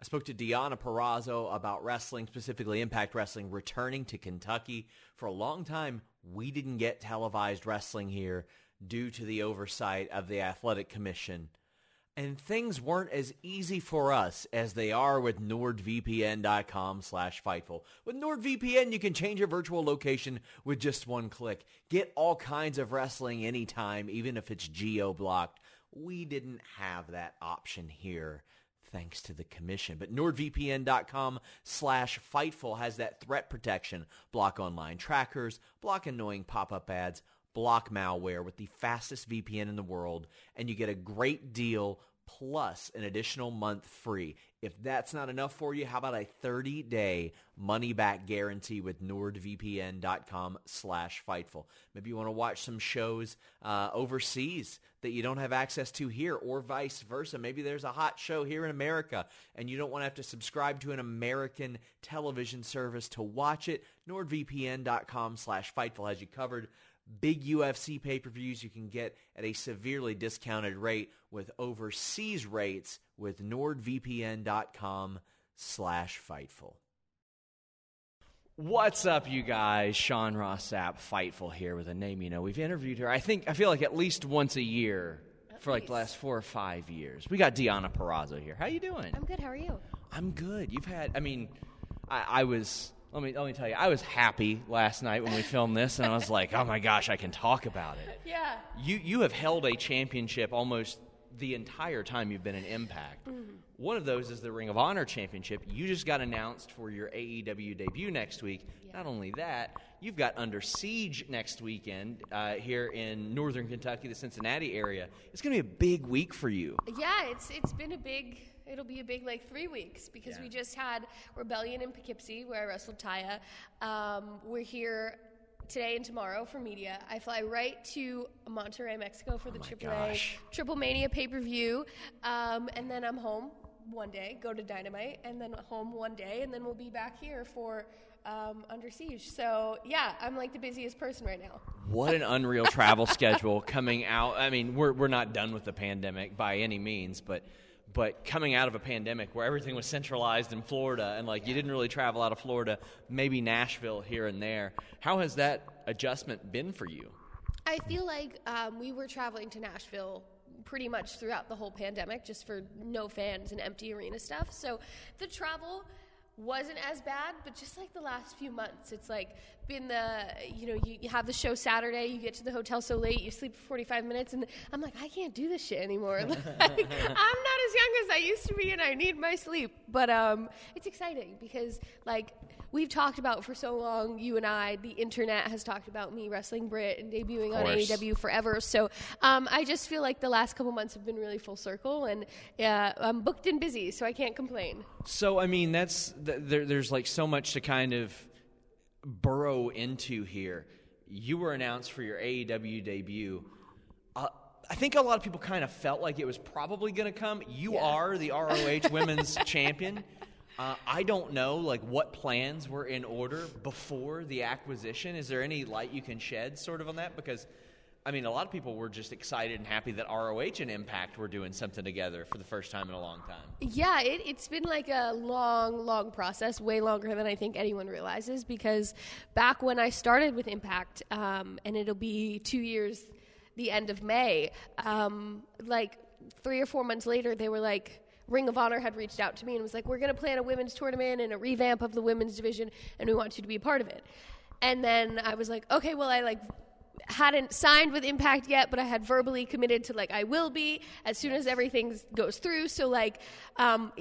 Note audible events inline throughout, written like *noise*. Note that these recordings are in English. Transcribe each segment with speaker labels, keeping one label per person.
Speaker 1: I spoke to Deonna Purrazzo about wrestling, specifically Impact Wrestling, returning to Kentucky. For a long time, we didn't get televised wrestling here due to the oversight of the Athletic Commission. And things weren't as easy for us as they are with NordVPN.com slash Fightful. With NordVPN, you can change your virtual location with just one click. Get all kinds of wrestling anytime, even if it's geo-blocked. We didn't have that option here thanks to the commission. But NordVPN.com slash Fightful has that threat protection. Block online trackers, block annoying pop-up ads, block malware with the fastest VPN in the world, and you get a great deal plus an additional month free. If that's not enough for you, how about a 30-day money-back guarantee with NordVPN.com slash Fightful. Maybe you want to watch some shows uh, overseas that you don't have access to here or vice versa. Maybe there's a hot show here in America and you don't want to have to subscribe to an American television service to watch it. NordVPN.com slash Fightful has you covered big UFC pay-per-views you can get at a severely discounted rate with overseas rates with nordvpn.com slash fightful. What's up, you guys? Sean Ross Sapp, Fightful here with a name you know. We've interviewed her, I think, I feel like at least once a year
Speaker 2: At
Speaker 1: for like the last four or five years. We got Deonna Purrazzo here. How you doing?
Speaker 2: I'm good. How are you?
Speaker 1: I'm good. You've had, I mean, I, I was, let me, let me tell you, I was happy last night when we *laughs* filmed this, and I was like, oh my gosh, I can talk about it.
Speaker 2: Yeah.
Speaker 1: You, you have held a championship almost the entire time you've been in Impact. One of those is the Ring of Honor Championship. You just got announced for your AEW debut next week. Not only that, you've got Under Siege next weekend uh, here in northern Kentucky, the Cincinnati area. It's going to be a big week for you.
Speaker 2: Yeah, it's it's been a big. It'll be a big like three weeks because
Speaker 1: Yeah.
Speaker 2: we just had Rebellion in Poughkeepsie where I wrestled Taya. Um, we're here today and tomorrow for media. I fly right to Monterrey, Mexico for the
Speaker 1: Oh
Speaker 2: AAA
Speaker 1: gosh.
Speaker 2: Triple Mania pay per view, um, and then I'm home one day, go to Dynamite, and then home one day, and then we'll be back here for. Um, under siege. So yeah, I'm like the busiest person right now.
Speaker 1: What an unreal travel schedule coming out. I mean, we're we're not done with the pandemic by any means, but but coming out of a pandemic where everything was centralized in Florida and like you didn't really travel out of Florida, maybe Nashville here and there. How has that adjustment been for you?
Speaker 2: I feel like um, we were traveling to Nashville pretty much throughout the whole pandemic, just for no fans and empty arena stuff. So the travel wasn't as bad, but just like the last few months, it's like been the you know you, you have the show Saturday, you get to the hotel so late, you sleep for 45 minutes, and I'm like I can't do this shit anymore. *laughs* like, I'm not as young as I used to be, and I need my sleep. But um, it's exciting because like we've talked about for so long, you and I, the internet has talked about me wrestling Britt and debuting on. AEW forever. So um, I just feel like the last couple months have been really full circle, and uh, I'm booked and busy, so I can't complain.
Speaker 1: So I mean, that's th- there, there's like so much to kind of burrow into here. You were announced for your AEW debut. Uh, I think a lot of people kind of felt like it was probably going to come. You
Speaker 2: Yeah.
Speaker 1: are the ROH Women's *laughs* Champion. Uh, I don't know like what plans were in order before the acquisition. Is there any light you can shed sort of on that? Because I mean, a lot of people were just excited and happy that ROH and Impact were doing something together for the first time in a long time.
Speaker 2: Yeah, it, it's been like a long, long process, way longer than I think anyone realizes. Because back when I started with Impact, um, and it'll be two years, the end of May, um, like three or four months later, they were like, Ring of Honor had reached out to me and was like, "We're going to plan a women's tournament and a revamp of the women's division, and we want you to be a part of it." And then I was like, "Okay, well, I like hadn't signed with Impact yet, but I had verbally committed to like I will be as soon as everything goes through. So like, um,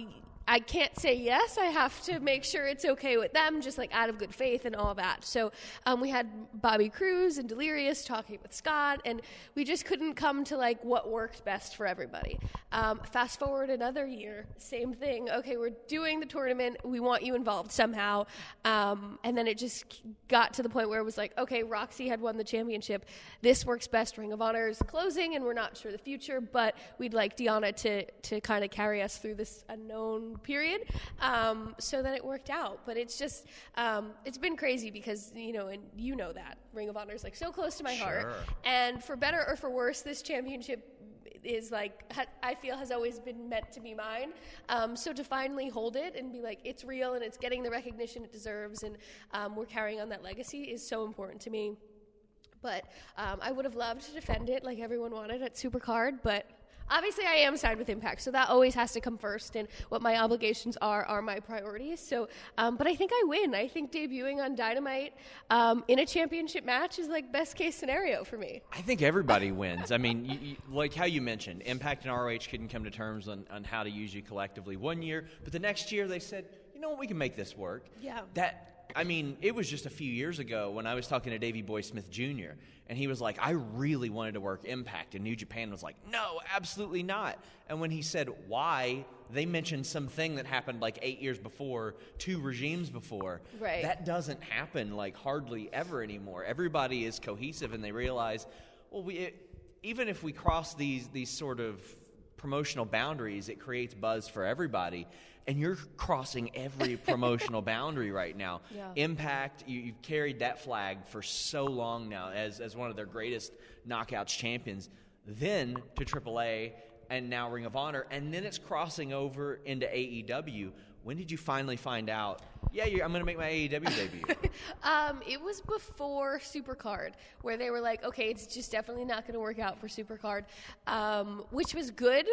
Speaker 2: I can't say yes. I have to make sure it's okay with them, just like out of good faith and all that. So um, we had Bobby Cruise and Delirious talking with Scott, and we just couldn't come to like what worked best for everybody. Um, fast forward another year, same thing. Okay, we're doing the tournament. We want you involved somehow, um, and then it just got to the point where it was like, okay, Rok-C had won the championship. This works best. Ring of Honor is closing, and we're not sure the future, but we'd like Deonna to to kind of carry us through this unknown period. Um, so then it worked out. But it's just um, it's been crazy because you know, and you know that Ring of Honor is like so close to my heart.
Speaker 1: Sure.
Speaker 2: And for better or for worse, this championship is like ha- I feel has always been meant to be mine. Um, so to finally hold it and be like it's real and it's getting the recognition it deserves, and um, we're carrying on that legacy is so important to me. But um, I would have loved to defend it like everyone wanted at Supercard, but. Obviously, I am signed with Impact, so that always has to come first. And what my obligations are are my priorities. So, um, but I think I win. I think debuting on Dynamite um, in a championship match is like best case scenario for me.
Speaker 1: I think everybody wins. I mean, you, you, like how you mentioned, Impact and ROH couldn't come to terms on, on how to use you collectively one year, but the next year they said, you know what, we can make this work.
Speaker 2: Yeah.
Speaker 1: That I mean, it was just a few years ago when I was talking to Davey Boy Smith Jr. and he was like, I really wanted to work Impact, and New Japan was like, No, absolutely not. And when he said why, they mentioned something that happened like eight years before, two regimes before.
Speaker 2: Right.
Speaker 1: That doesn't happen like hardly ever anymore. Everybody is cohesive, and they realize, well, we it, even if we cross these these sort of promotional boundaries, it creates buzz for everybody. And you're crossing every *laughs* promotional boundary right now.
Speaker 2: Yeah.
Speaker 1: Impact, you, you've carried that flag for so long now as, as one of their greatest knockouts champions. Then to AAA and now Ring of Honor. And then it's crossing over into AEW. When did you finally find out, yeah, you're, I'm going to make my AEW debut? *laughs*
Speaker 2: Um, it was before Supercard, where they were like, okay, it's just definitely not going to work out for Supercard, um, which was good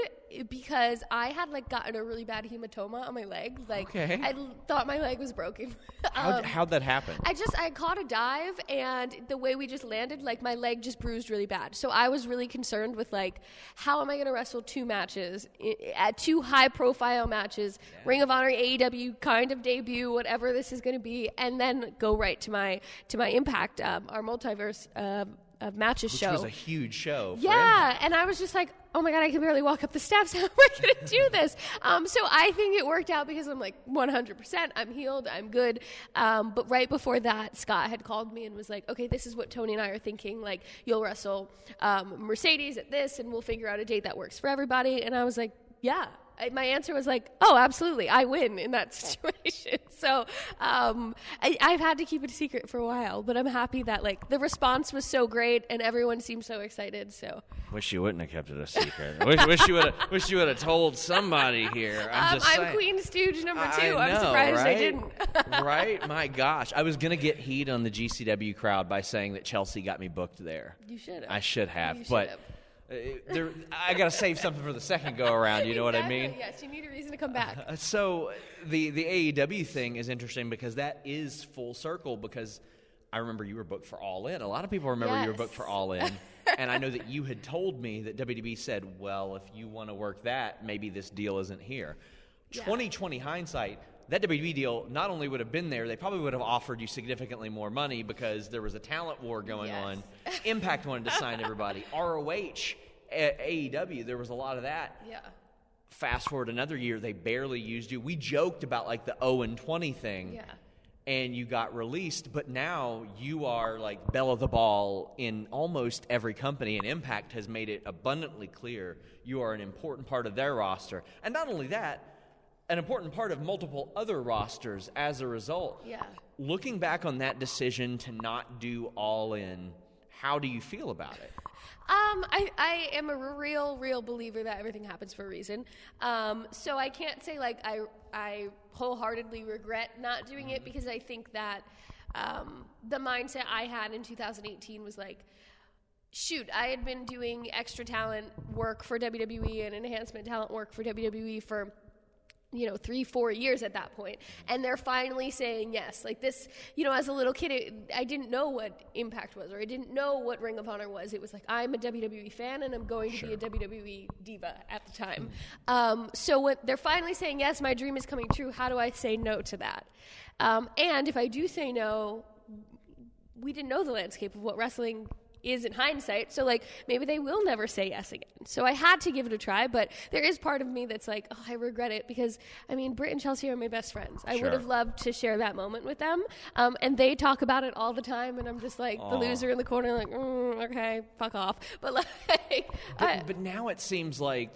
Speaker 2: because I had like gotten a really bad hematoma on my leg. Like,
Speaker 1: Okay.
Speaker 2: I l- thought my leg was broken. *laughs*
Speaker 1: How'd,
Speaker 2: Um,
Speaker 1: how'd that happen?
Speaker 2: I just I caught a dive and the way we just landed, like my leg just bruised really bad. So I was really concerned with like, how am I going to wrestle two matches i- at two high profile matches, Ring of Honor, AEW kind of debut, whatever this is going to be, and then go right to my to my Impact, um, our multiverse uh, of matches
Speaker 1: Which
Speaker 2: show.
Speaker 1: was a huge show. for
Speaker 2: Yeah,
Speaker 1: Impact.
Speaker 2: and I was just like, oh my god, I can barely walk up the steps. *laughs* How am I going *laughs* to do this? Um, so I think it worked out because I'm like 100%. I'm healed. I'm good. Um, but right before that, Scott had called me and was like, okay, this is what Tony and I are thinking. Like, you'll wrestle um, Mercedes at this, and we'll figure out a date that works for everybody. And I was like, yeah. I, my answer was like, oh, absolutely, I win in that *laughs* situation. *laughs* So um, I, I've had to keep it a secret for a while, but I'm happy that like the response was so great and everyone seemed so excited. So
Speaker 1: Wish you wouldn't have kept it a secret. *laughs* wish, wish you would have. Wish you would have told somebody here. I'm
Speaker 2: um, I'm. Queen Stooge number two. I'm surprised
Speaker 1: right?
Speaker 2: I didn't.
Speaker 1: right? My gosh, I was gonna get heat on the GCW crowd by saying that Chelsea got me booked there.
Speaker 2: You should have.
Speaker 1: I should have,
Speaker 2: You should
Speaker 1: but
Speaker 2: have.
Speaker 1: Uh, there, I gotta save something for the second go around. You know what I mean?
Speaker 2: Yes, you need a reason to come back.
Speaker 1: Uh, So the the AEW thing is interesting because that is full circle because I remember you were booked for All In. A lot of people remember you were booked for All In. and I know *laughs* that you had told me that WWE said, "Well, if you want to work that, maybe this deal isn't here."
Speaker 2: Yeah.
Speaker 1: 2020 hindsight, that WWE deal not only would have been there, they probably would have offered you significantly more money because there was a talent war going
Speaker 2: Yes.
Speaker 1: on. *laughs* Impact wanted to sign everybody. ROH, A- AEW, there was a lot of that
Speaker 2: Yeah.
Speaker 1: fast forward another year, they barely used you. We joked about like the 0 and 20 thing.
Speaker 2: Yeah.
Speaker 1: and you got released, but now you are like belle of the ball in almost every company, and Impact has made it abundantly clear you are an important part of their roster. And not only that, an important part of multiple other rosters as a result.
Speaker 2: Yeah.
Speaker 1: Looking back on that decision to not do all in, how do you feel about it?
Speaker 2: Um, I, I am a real, real believer that everything happens for a reason. Um, so I can't say like I, I wholeheartedly regret not doing it because I think that um, the mindset I had in 2018 was like, shoot, I had been doing extra talent work for WWE and enhancement talent work for WWE for you know three four years at that point and they're finally saying yes. Like this you know as a little kid it, i didn't know what impact was or i didn't know what ring of honor was. It was like i'm a wwe fan and i'm going to be a wwe diva at the time. Um, so when they're finally saying yes my dream is coming true. How do i say no to that? Um, and if i do say no we didn't know the landscape of what wrestling is in hindsight. So like maybe they will never say yes again. So I had to give it a try, but there is part of me that's like, oh, I regret it because I mean, Britt and Chelsea are my best friends. I
Speaker 1: Sure.
Speaker 2: would have loved to share that moment with them, um, and they talk about it all the time, and I'm just like the loser in the corner, like, mm, okay, fuck off. *laughs* But like, I,
Speaker 1: But, but now it seems like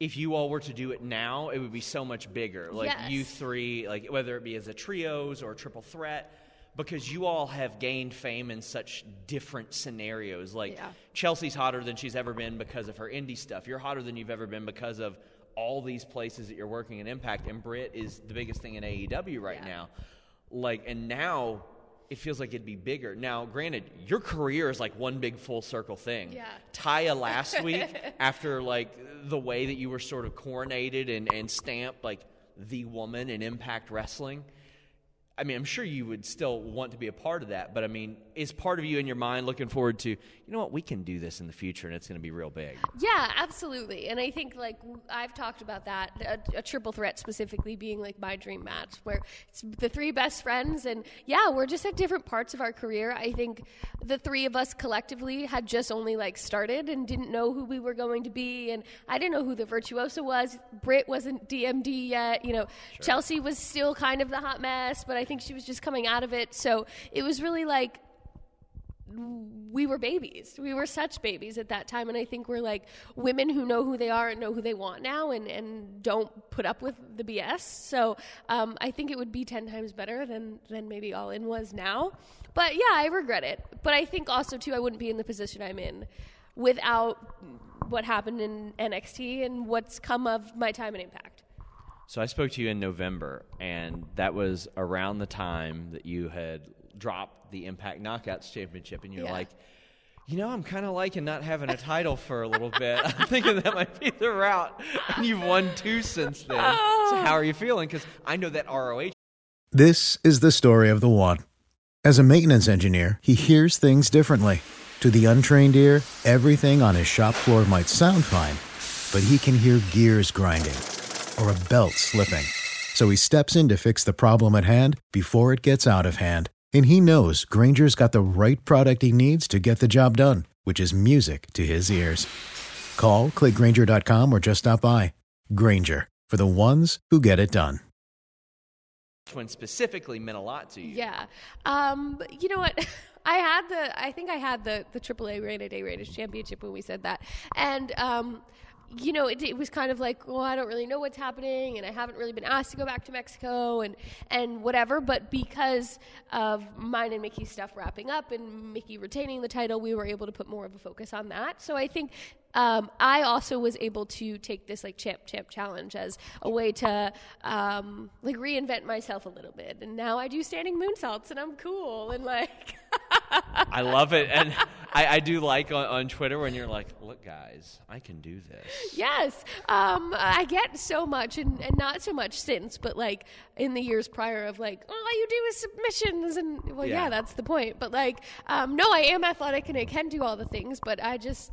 Speaker 1: if you all were to do it now, it would be so much bigger. Like
Speaker 2: Yes.
Speaker 1: you three, like whether it be as a trios or a triple threat, because you all have gained fame in such different scenarios. Like
Speaker 2: Yeah.
Speaker 1: Chelsea's hotter than she's ever been because of her indie stuff. You're hotter than you've ever been because of all these places that you're working in Impact. And Britt is the biggest thing in AEW right
Speaker 2: Yeah.
Speaker 1: now. Like, and now it feels like it'd be bigger. Now, granted, your career is like one big full circle thing.
Speaker 2: Yeah.
Speaker 1: Taya last *laughs* week, after like the way that you were sort of coronated and, and stamped like the woman in Impact Wrestling. I mean, I'm sure you would still want to be a part of that, but I mean, is part of you in your mind looking forward to, you know what, we can do this in the future and it's going to be real big?
Speaker 2: Yeah, absolutely. And I think like I've talked about that a, a triple threat specifically being like my dream match where it's the three best friends and yeah, we're just at different parts of our career. I think the three of us collectively had just only like started and didn't know who we were going to be and I didn't know who the virtuoso was. Britt wasn't DMD yet, you know. Chelsea was still kind of the hot mess, but I think she was just coming out of it. So it was really like we were babies. We were such babies at that time. And I think we're like women who know who they are and know who they want now and, and don't put up with the BS. So um, I think it would be 10 times better than, than maybe All In was now. But yeah, I regret it. But I think also, too, I wouldn't be in the position I'm in without what happened in NXT and what's come of my time in Impact.
Speaker 1: So I spoke to you in November, and that was around the time that you had dropped the Impact Knockouts Championship, and you're
Speaker 2: Yeah.
Speaker 1: like, you know, I'm kind of liking not having a title for a little bit. *laughs* I'm thinking that might be the route, and you've won two since then. So oh. how are you feeling? Because I know that ROH
Speaker 3: This is the story of the one. As a maintenance engineer, he hears things differently. To the untrained ear, everything on his shop floor might sound fine, but he can hear gears grinding or a belt slipping. So he steps in to fix the problem at hand before it gets out of hand. And he knows Grainger's got the right product he needs to get the job done, which is music to his ears. Call, clickgrainger.com, or just stop by. Grainger, for the ones who get it done.
Speaker 1: one specifically meant a lot to you.
Speaker 2: Yeah. Um, but you know what? *laughs* I had the I think I had the the AAA rated A rated championship when we said that, and um, you know it, it was kind of like well I don't really know what's happening and I haven't really been asked to go back to Mexico and and whatever. But because of mine and Mickie's stuff wrapping up and Mickie retaining the title, we were able to put more of a focus on that. So I think um, I also was able to take this like champ champ challenge as a way to um, like reinvent myself a little bit. And now I do standing moonsaults, and I'm cool and like. *laughs*
Speaker 1: I love it, and I, I do like on, on Twitter when you're like, "Look, guys, I can do this."
Speaker 2: Yes, um, I get so much, and, and not so much since, but like in the years prior of like, all you do is submissions, and well, yeah,
Speaker 1: Yeah.
Speaker 2: that's the point. But like, um, no, I am athletic and I can do all the things, but I just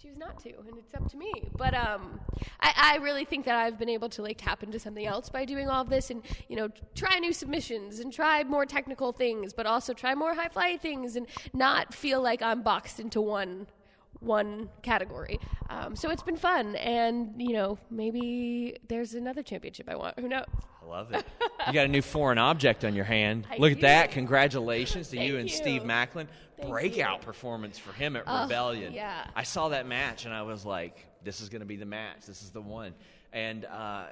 Speaker 2: choose not to, and it's up to me. But um, I, I really think that I've been able to like tap into something else by doing all of this, and you know, try new submissions and try more technical things, but also try more high fly things, and not feel like I'm boxed into one one category. Um, so it's been fun, and you know maybe there's another championship I want. Who knows?
Speaker 1: I love it. You got a new foreign object on your hand.
Speaker 2: I
Speaker 1: Look at that. Congratulations to you and
Speaker 2: you.
Speaker 1: Steve Maclin.
Speaker 2: Thank
Speaker 1: Breakout
Speaker 2: you.
Speaker 1: performance for him at
Speaker 2: Oh,
Speaker 1: Rebellion.
Speaker 2: yeah.
Speaker 1: I saw that match and I was like, this is going to be the match. This is the one. And uh,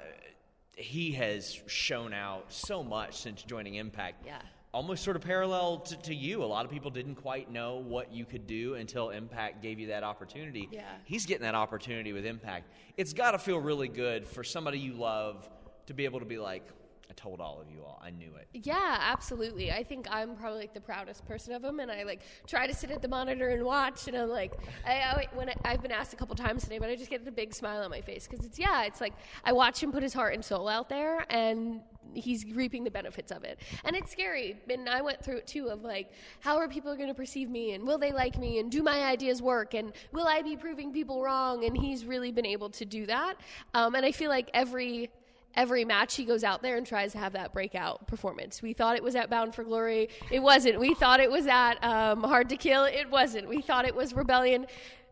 Speaker 1: he has shown out so much since joining Impact.
Speaker 2: Yeah.
Speaker 1: Almost sort of parallel to, to you. A lot of people didn't quite know what you could do until Impact gave you that opportunity.
Speaker 2: Yeah.
Speaker 1: He's getting that opportunity with Impact. It's got to feel really good for somebody you love to be able to be like, I told all of you all. I knew it.
Speaker 2: Yeah, absolutely. I think I'm probably like the proudest person of them, and I like try to sit at the monitor and watch, and I'm like, I, I when I, I've been asked a couple times today, but I just get the big smile on my face because it's yeah, it's like I watch him put his heart and soul out there, and he's reaping the benefits of it, and it's scary. And I went through it too of like, how are people going to perceive me, and will they like me, and do my ideas work, and will I be proving people wrong? And he's really been able to do that, um, and I feel like every every match he goes out there and tries to have that breakout performance. We thought it was at Bound for Glory. It wasn't. We thought it was at um, Hard to Kill. It wasn't. We thought it was Rebellion.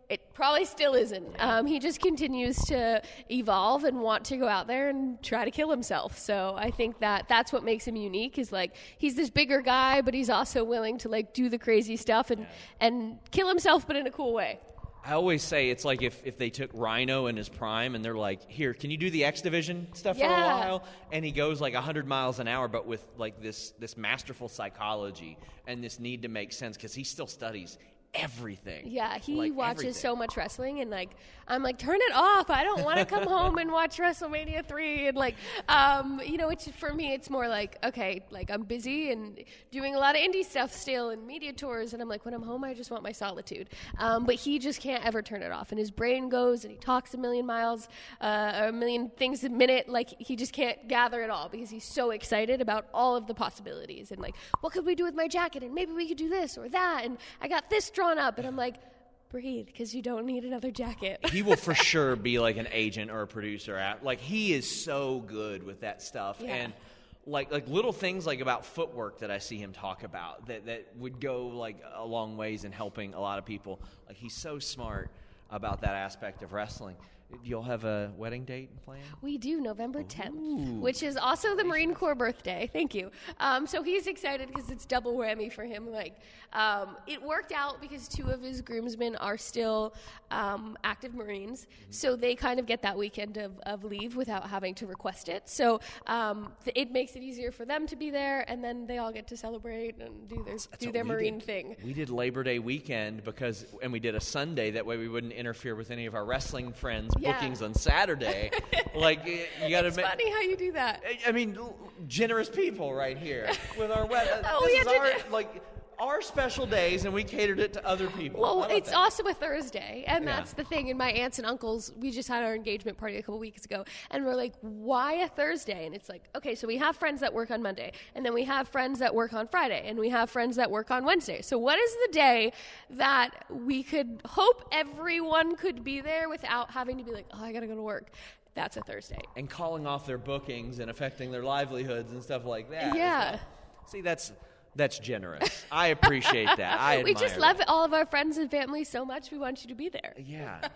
Speaker 2: It probably still isn't. Um, he just continues to evolve and want to go out there and try to kill himself. So I think that that's what makes him unique. Is like he's this bigger guy, but he's also willing to like do the crazy stuff and and kill himself, but in a cool way.
Speaker 1: I always say it's like if, if they took Rhino in his prime and they're like, here, can you do the X Division stuff for a while? And he goes like 100 miles an hour, but with like this, this masterful psychology and this need to make sense because he still studies everything.
Speaker 2: Yeah, he
Speaker 1: Like,
Speaker 2: watches
Speaker 1: everything.
Speaker 2: so much wrestling, and like I'm like, turn it off. I don't want to come *laughs* home and watch WrestleMania three, and like, um, you know, it's for me, it's more like, okay, like I'm busy and doing a lot of indie stuff still and media tours, and I'm like, when I'm home, I just want my solitude. Um, but he just can't ever turn it off, and his brain goes, and he talks a million miles, uh, a million things a minute. Like he just can't gather it all because he's so excited about all of the possibilities, and like, what could we do with my jacket, and maybe we could do this or that, and I got this drawn up, and I'm like breathe because you don't need another jacket.
Speaker 1: he will for *laughs* sure be like an agent or a producer at like he is so good with that stuff
Speaker 2: Yeah.
Speaker 1: and like like little things like about footwork that I see him talk about that that would go like a long ways in helping a lot of people like he's so smart about that aspect of wrestling you'll have a wedding date planned
Speaker 2: We do November 10th, which is also the Marine Corps birthday. Thank you. Um, so he's excited because it's double whammy for him. Like um, it worked out because two of his groomsmen are still um, active Marines, so they kind of get that weekend of, of leave without having to request it. So um, th- it makes it easier for them to be there, and then they all get to celebrate and do their
Speaker 1: That's
Speaker 2: do their Marine
Speaker 1: did.
Speaker 2: thing.
Speaker 1: We did Labor Day weekend because, and we did a Sunday. That way, we wouldn't interfere with any of our wrestling friends'
Speaker 2: Yeah.
Speaker 1: bookings on Saturday. *laughs* like you got to
Speaker 2: It's funny how you do that.
Speaker 1: I- I mean, generous people right here with our wedding. *laughs*
Speaker 2: Oh,
Speaker 1: this
Speaker 2: we
Speaker 1: is our like our special days, and we catered it to other people.
Speaker 2: Well, it's
Speaker 1: that?
Speaker 2: also a Thursday, and
Speaker 1: Yeah.
Speaker 2: that's the thing. And my aunts and uncles, we just had our engagement party a couple weeks ago, and we're like, "Why a Thursday?" And it's like, okay, so we have friends that work on Monday, and then we have friends that work on Friday, and we have friends that work on Wednesday. So, what is the day that we could hope everyone could be there without having to be like, "Oh, I gotta go to work"? That's a Thursday.
Speaker 1: and calling off their bookings and affecting their livelihoods and stuff like that.
Speaker 2: Yeah.
Speaker 1: See, that's that's generous. I appreciate that. I *laughs*
Speaker 2: we just love all of our friends and family so much. We want you to be there.
Speaker 1: Yeah.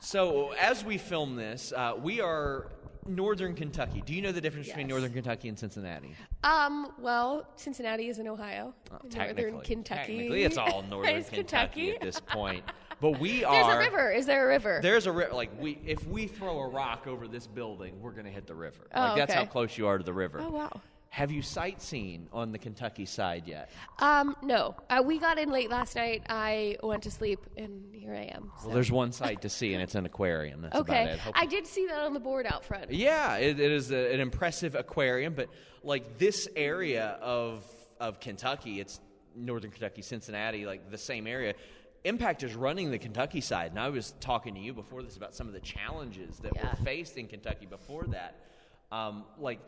Speaker 1: So as we film this, uh, we are Northern Kentucky. Do you know the difference between Northern Kentucky and Cincinnati?
Speaker 2: Um, well, Cincinnati is in Ohio.
Speaker 1: Uh,
Speaker 2: Northern
Speaker 1: technically,
Speaker 2: Kentucky.
Speaker 1: Technically, it's all *laughs* Northern
Speaker 2: is
Speaker 1: Kentucky, at this *laughs* point. But we are.
Speaker 2: There's a river. Is there a river?
Speaker 1: There's a river. Like we, if we throw a rock over this building, we're gonna hit the river.
Speaker 2: Oh,
Speaker 1: like that's how close you are to the river.
Speaker 2: Oh, wow.
Speaker 1: Have you sightseen on the Kentucky side yet?
Speaker 2: Um, no. Uh, we got in late last night. I went to sleep, and here I am. so-
Speaker 1: Well, there's one sight to see, and it's an aquarium. That's about
Speaker 2: okay.
Speaker 1: it.
Speaker 2: I did see that on the board out front.
Speaker 1: Yeah, it, it is a, an impressive aquarium, but like this area of of Kentucky, it's Northern Kentucky, Cincinnati, like the same area. Impact is running the Kentucky side, and I was talking to you before this about some of the challenges that
Speaker 2: Yeah.
Speaker 1: were faced in Kentucky before that. Um, like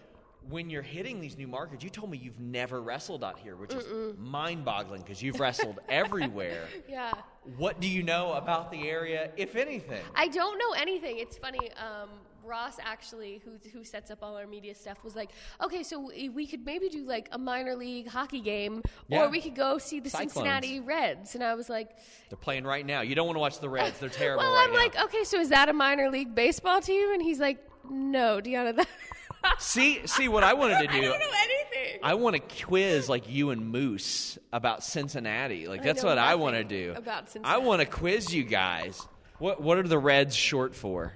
Speaker 1: when you're hitting these new markets, you told me you've never wrestled out here, which is mind-boggling because you've wrestled *laughs* everywhere.
Speaker 2: Yeah.
Speaker 1: What do you know about the area, if anything?
Speaker 2: I don't know anything. It's funny. Um, Ross actually, who who sets up all our media stuff, was like, okay, so we, we could maybe do like a minor league hockey game,
Speaker 1: Yeah.
Speaker 2: or we could go see the
Speaker 1: Cyclones.
Speaker 2: Cincinnati Reds. And I was like,
Speaker 1: They're playing right now. You don't want to watch the Reds. They're *laughs* terrible
Speaker 2: well,
Speaker 1: right
Speaker 2: I'm
Speaker 1: now.
Speaker 2: like, okay, so is that a minor league baseball team? And he's like, no, Deonna, that.
Speaker 1: See, see what I wanted to do. *laughs*
Speaker 2: I
Speaker 1: do.
Speaker 2: don't know anything.
Speaker 1: I want to quiz like you and Moose about Cincinnati. Like
Speaker 2: I
Speaker 1: that's what I want to do.
Speaker 2: about Cincinnati.
Speaker 1: I want to quiz you guys. What what are the Reds short for?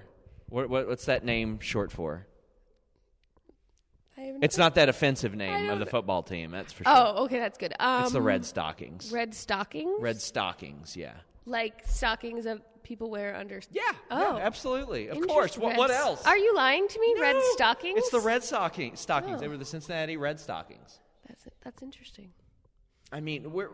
Speaker 1: What, what what's that name short for? It's not that offensive name of the football team. That's for sure.
Speaker 2: Oh, okay, that's good. Um,
Speaker 1: it's the Red Stockings.
Speaker 2: Red stockings.
Speaker 1: Red Stockings. Yeah.
Speaker 2: like stockings that people wear under.
Speaker 1: Yeah.
Speaker 2: Oh.
Speaker 1: yeah, absolutely. Of course. What, what else?
Speaker 2: Are you lying to me? Red stockings.
Speaker 1: It's the Red Stocking, Stockings.
Speaker 2: Oh.
Speaker 1: They were the Cincinnati Red Stockings.
Speaker 2: That's that's interesting.
Speaker 1: I mean, where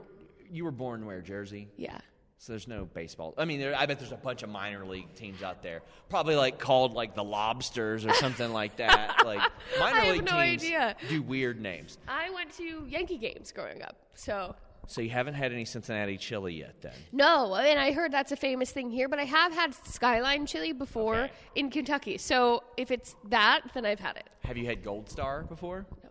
Speaker 1: you were born where Jersey?
Speaker 2: Yeah.
Speaker 1: So there's no baseball. I mean, there, I bet there's a bunch of minor league teams out there, probably like called like the Lobsters or something like that. *laughs* Like minor
Speaker 2: I have
Speaker 1: league
Speaker 2: no
Speaker 1: teams
Speaker 2: idea.
Speaker 1: do weird names.
Speaker 2: I went to Yankee games growing up, so
Speaker 1: So you haven't had any Cincinnati chili yet, then?
Speaker 2: no. And I heard that's a famous thing here, but I have had Skyline chili before
Speaker 1: Okay.
Speaker 2: in Kentucky. So if it's that, then I've had it.
Speaker 1: Have you had Gold Star before?
Speaker 2: No.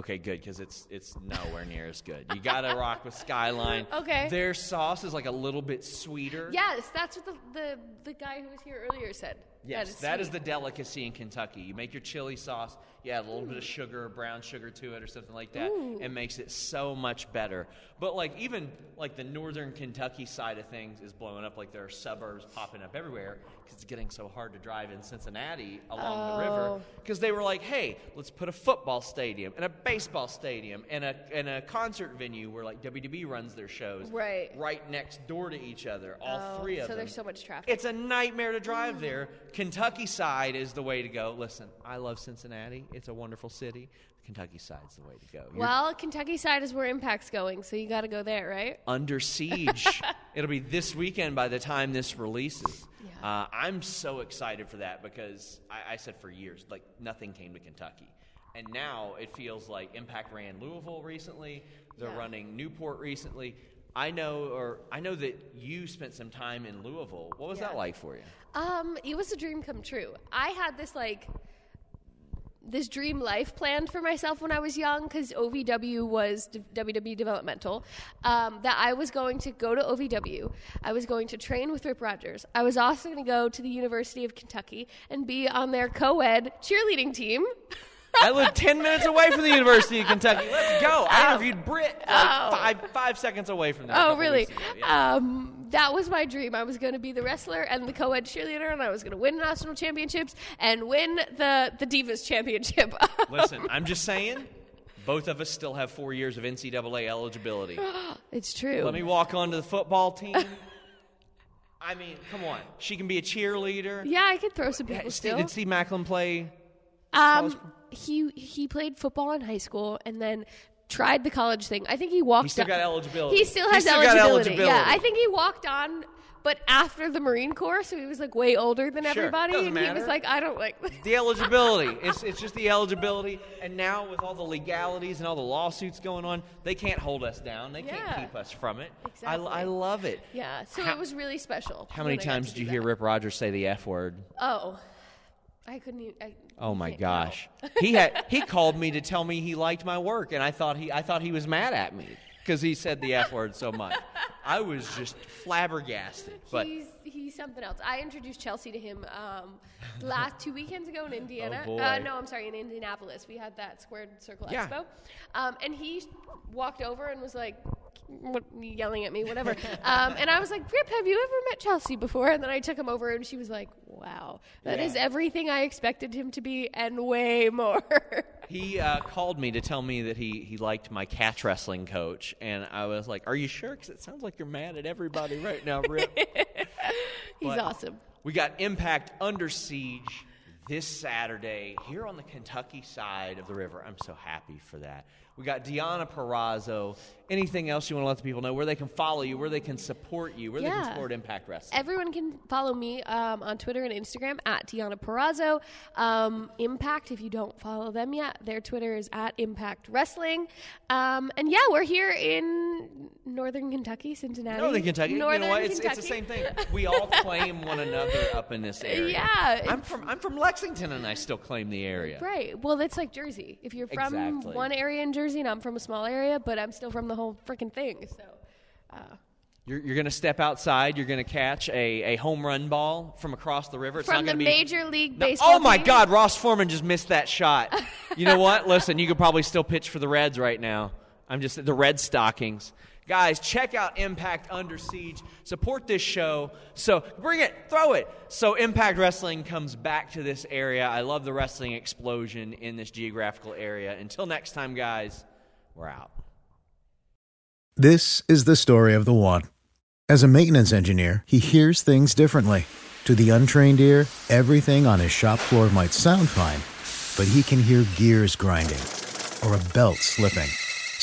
Speaker 1: Okay, good because it's it's nowhere near as good. You gotta rock with Skyline. *laughs*
Speaker 2: Okay.
Speaker 1: Their sauce is like a little bit sweeter.
Speaker 2: Yes, that's what the the, the guy who was here earlier said.
Speaker 1: Yes,
Speaker 2: that
Speaker 1: that
Speaker 2: is
Speaker 1: is the delicacy in Kentucky. You make your chili sauce, you add a little bit of sugar, brown sugar to it, or something like that.
Speaker 2: Ooh.
Speaker 1: It makes it so much better. But like even like the northern Kentucky side of things is blowing up. Like there are suburbs popping up everywhere because it's getting so hard to drive in Cincinnati along the river.
Speaker 2: Oh.
Speaker 1: Because they were like, hey, let's put a football stadium and a baseball stadium and a and a concert venue where like WWE runs their shows
Speaker 2: Right.
Speaker 1: right next door to each other. All
Speaker 2: Oh,
Speaker 1: three of
Speaker 2: so
Speaker 1: them.
Speaker 2: So there's so much traffic.
Speaker 1: It's a nightmare to drive mm. there. Kentucky side is the way to go. Listen, I love Cincinnati. It's a wonderful city. Kentucky side's the way to go. You're
Speaker 2: well, Kentucky side is where Impact's going, so you got to go there, right?
Speaker 1: under siege. *laughs* It'll be this weekend by the time this releases.
Speaker 2: Yeah.
Speaker 1: Uh, I'm so excited for that because I, I said for years, like nothing came to Kentucky. And now it feels like Impact ran Louisville recently. They're
Speaker 2: Yeah.
Speaker 1: running Newport recently. I know, or I know that you spent some time in Louisville. What was that like for you?
Speaker 2: Um, it was a dream come true. I had this like this dream life planned for myself when I was young because OVW was d- WW developmental. Um, that I was going to go to OVW. I was going to train with Rip Rogers. I was also going to go to the University of Kentucky and be on their co-ed cheerleading team. *laughs*
Speaker 1: I live 10 minutes away from the University of Kentucky. Let's go. I interviewed Britt like
Speaker 2: Oh.
Speaker 1: five, five seconds away from that.
Speaker 2: Oh, really?
Speaker 1: Yeah.
Speaker 2: Um, that was my dream. I was going to be the wrestler and the co-ed cheerleader, and I was going to win national championships and win the the Divas championship. *laughs*
Speaker 1: Listen, I'm just saying, both of us still have four years of NCAA eligibility. *gasps*
Speaker 2: it's true.
Speaker 1: Let me walk onto the football team. I mean, come on. She can be a cheerleader.
Speaker 2: yeah, I could throw some people still.
Speaker 1: Did Steve Maclin play?
Speaker 2: Um, he he played football in high school and then tried the college thing. I think he walked.
Speaker 1: He still
Speaker 2: on-
Speaker 1: got eligibility.
Speaker 2: He still
Speaker 1: He
Speaker 2: has
Speaker 1: still got
Speaker 2: eligibility. Yeah. I think he walked on, but after the Marine Corps, so he was like way older than
Speaker 1: Sure,
Speaker 2: everybody,
Speaker 1: doesn't
Speaker 2: and he was like, I don't like.
Speaker 1: The eligibility. *laughs* It's, it's just the eligibility. And now, with all the legalities and all the lawsuits going on, they can't hold us down. They can't keep us from it. I,
Speaker 2: Exactly.
Speaker 1: I love it.
Speaker 2: yeah, so
Speaker 1: How-
Speaker 2: it was really special.
Speaker 1: How many
Speaker 2: I
Speaker 1: times did you
Speaker 2: do
Speaker 1: hear. Rip Rogers say the F word?
Speaker 2: Oh, I couldn't. Even, I,
Speaker 1: Oh my gosh. *laughs* he had he *laughs* called me to tell me he liked my work and I thought he I thought he was mad at me because he said the F word so much. *laughs* I was just flabbergasted. But
Speaker 2: he's he's something else. I introduced Chelsea to him um, last two weekends ago in Indiana.
Speaker 1: Oh, boy.
Speaker 2: Uh, no, I'm sorry, in Indianapolis. We had that Squared Circle
Speaker 1: Yeah.
Speaker 2: Expo, um, and he walked over and was like. What, yelling at me, whatever. Um, and I was like, Rip, have you ever met Chelsea before? And then I took him over, and she was like, Wow, that is
Speaker 1: Yeah.
Speaker 2: everything I expected him to be, and way more. *laughs*
Speaker 1: he uh, called me to tell me that he, he liked my catch wrestling coach and I was like, "Are you sure? Because it sounds like you're mad at everybody right now, Rip." *laughs*
Speaker 2: He's
Speaker 1: But-
Speaker 2: awesome.
Speaker 1: We got Impact under siege this Saturday here on the Kentucky side of the river. I'm so happy for that. We got Deonna Purrazzo. Anything else you want to let the people know? Where they can follow you, where they can support you, where they can support Impact Wrestling.
Speaker 2: Everyone can follow me um, on Twitter and Instagram at Deonna Purrazzo. Um, Impact, if you don't follow them yet, their Twitter is at Impact Wrestling. Um, and yeah, we're here in Northern Kentucky, Cincinnati.
Speaker 1: Northern Kentucky.
Speaker 2: Northern
Speaker 1: you know what? It's, it's the same thing. We all claim one another up in this *laughs* area.
Speaker 2: Yeah,
Speaker 1: I'm from I'm from Lexington. Lexington and I still claim the area.
Speaker 2: Right. Well, that's like Jersey. If you're from
Speaker 1: Exactly.
Speaker 2: one area in Jersey and I'm from a small area, but I'm still from the whole freaking thing. So, uh,
Speaker 1: You're, you're going to step outside. You're going to catch a, a home run ball from across the river. It's
Speaker 2: from
Speaker 1: not
Speaker 2: the
Speaker 1: going to be
Speaker 2: Major League
Speaker 1: No-
Speaker 2: Baseball.
Speaker 1: oh my
Speaker 2: team.
Speaker 1: God! Ross Forman just missed that shot. you know what? *laughs* Listen, you could probably still pitch for the Reds right now. I'm just the Red Stockings. Guys, check out Impact Under Siege. Support this show. So bring it, throw it. So Impact Wrestling comes back to this area. I love the wrestling explosion in this geographical area. Until next time, guys, we're out.
Speaker 3: This is the story of the one. As a maintenance engineer, he hears things differently. To the untrained ear, everything on his shop floor might sound fine, but he can hear gears grinding or a belt slipping.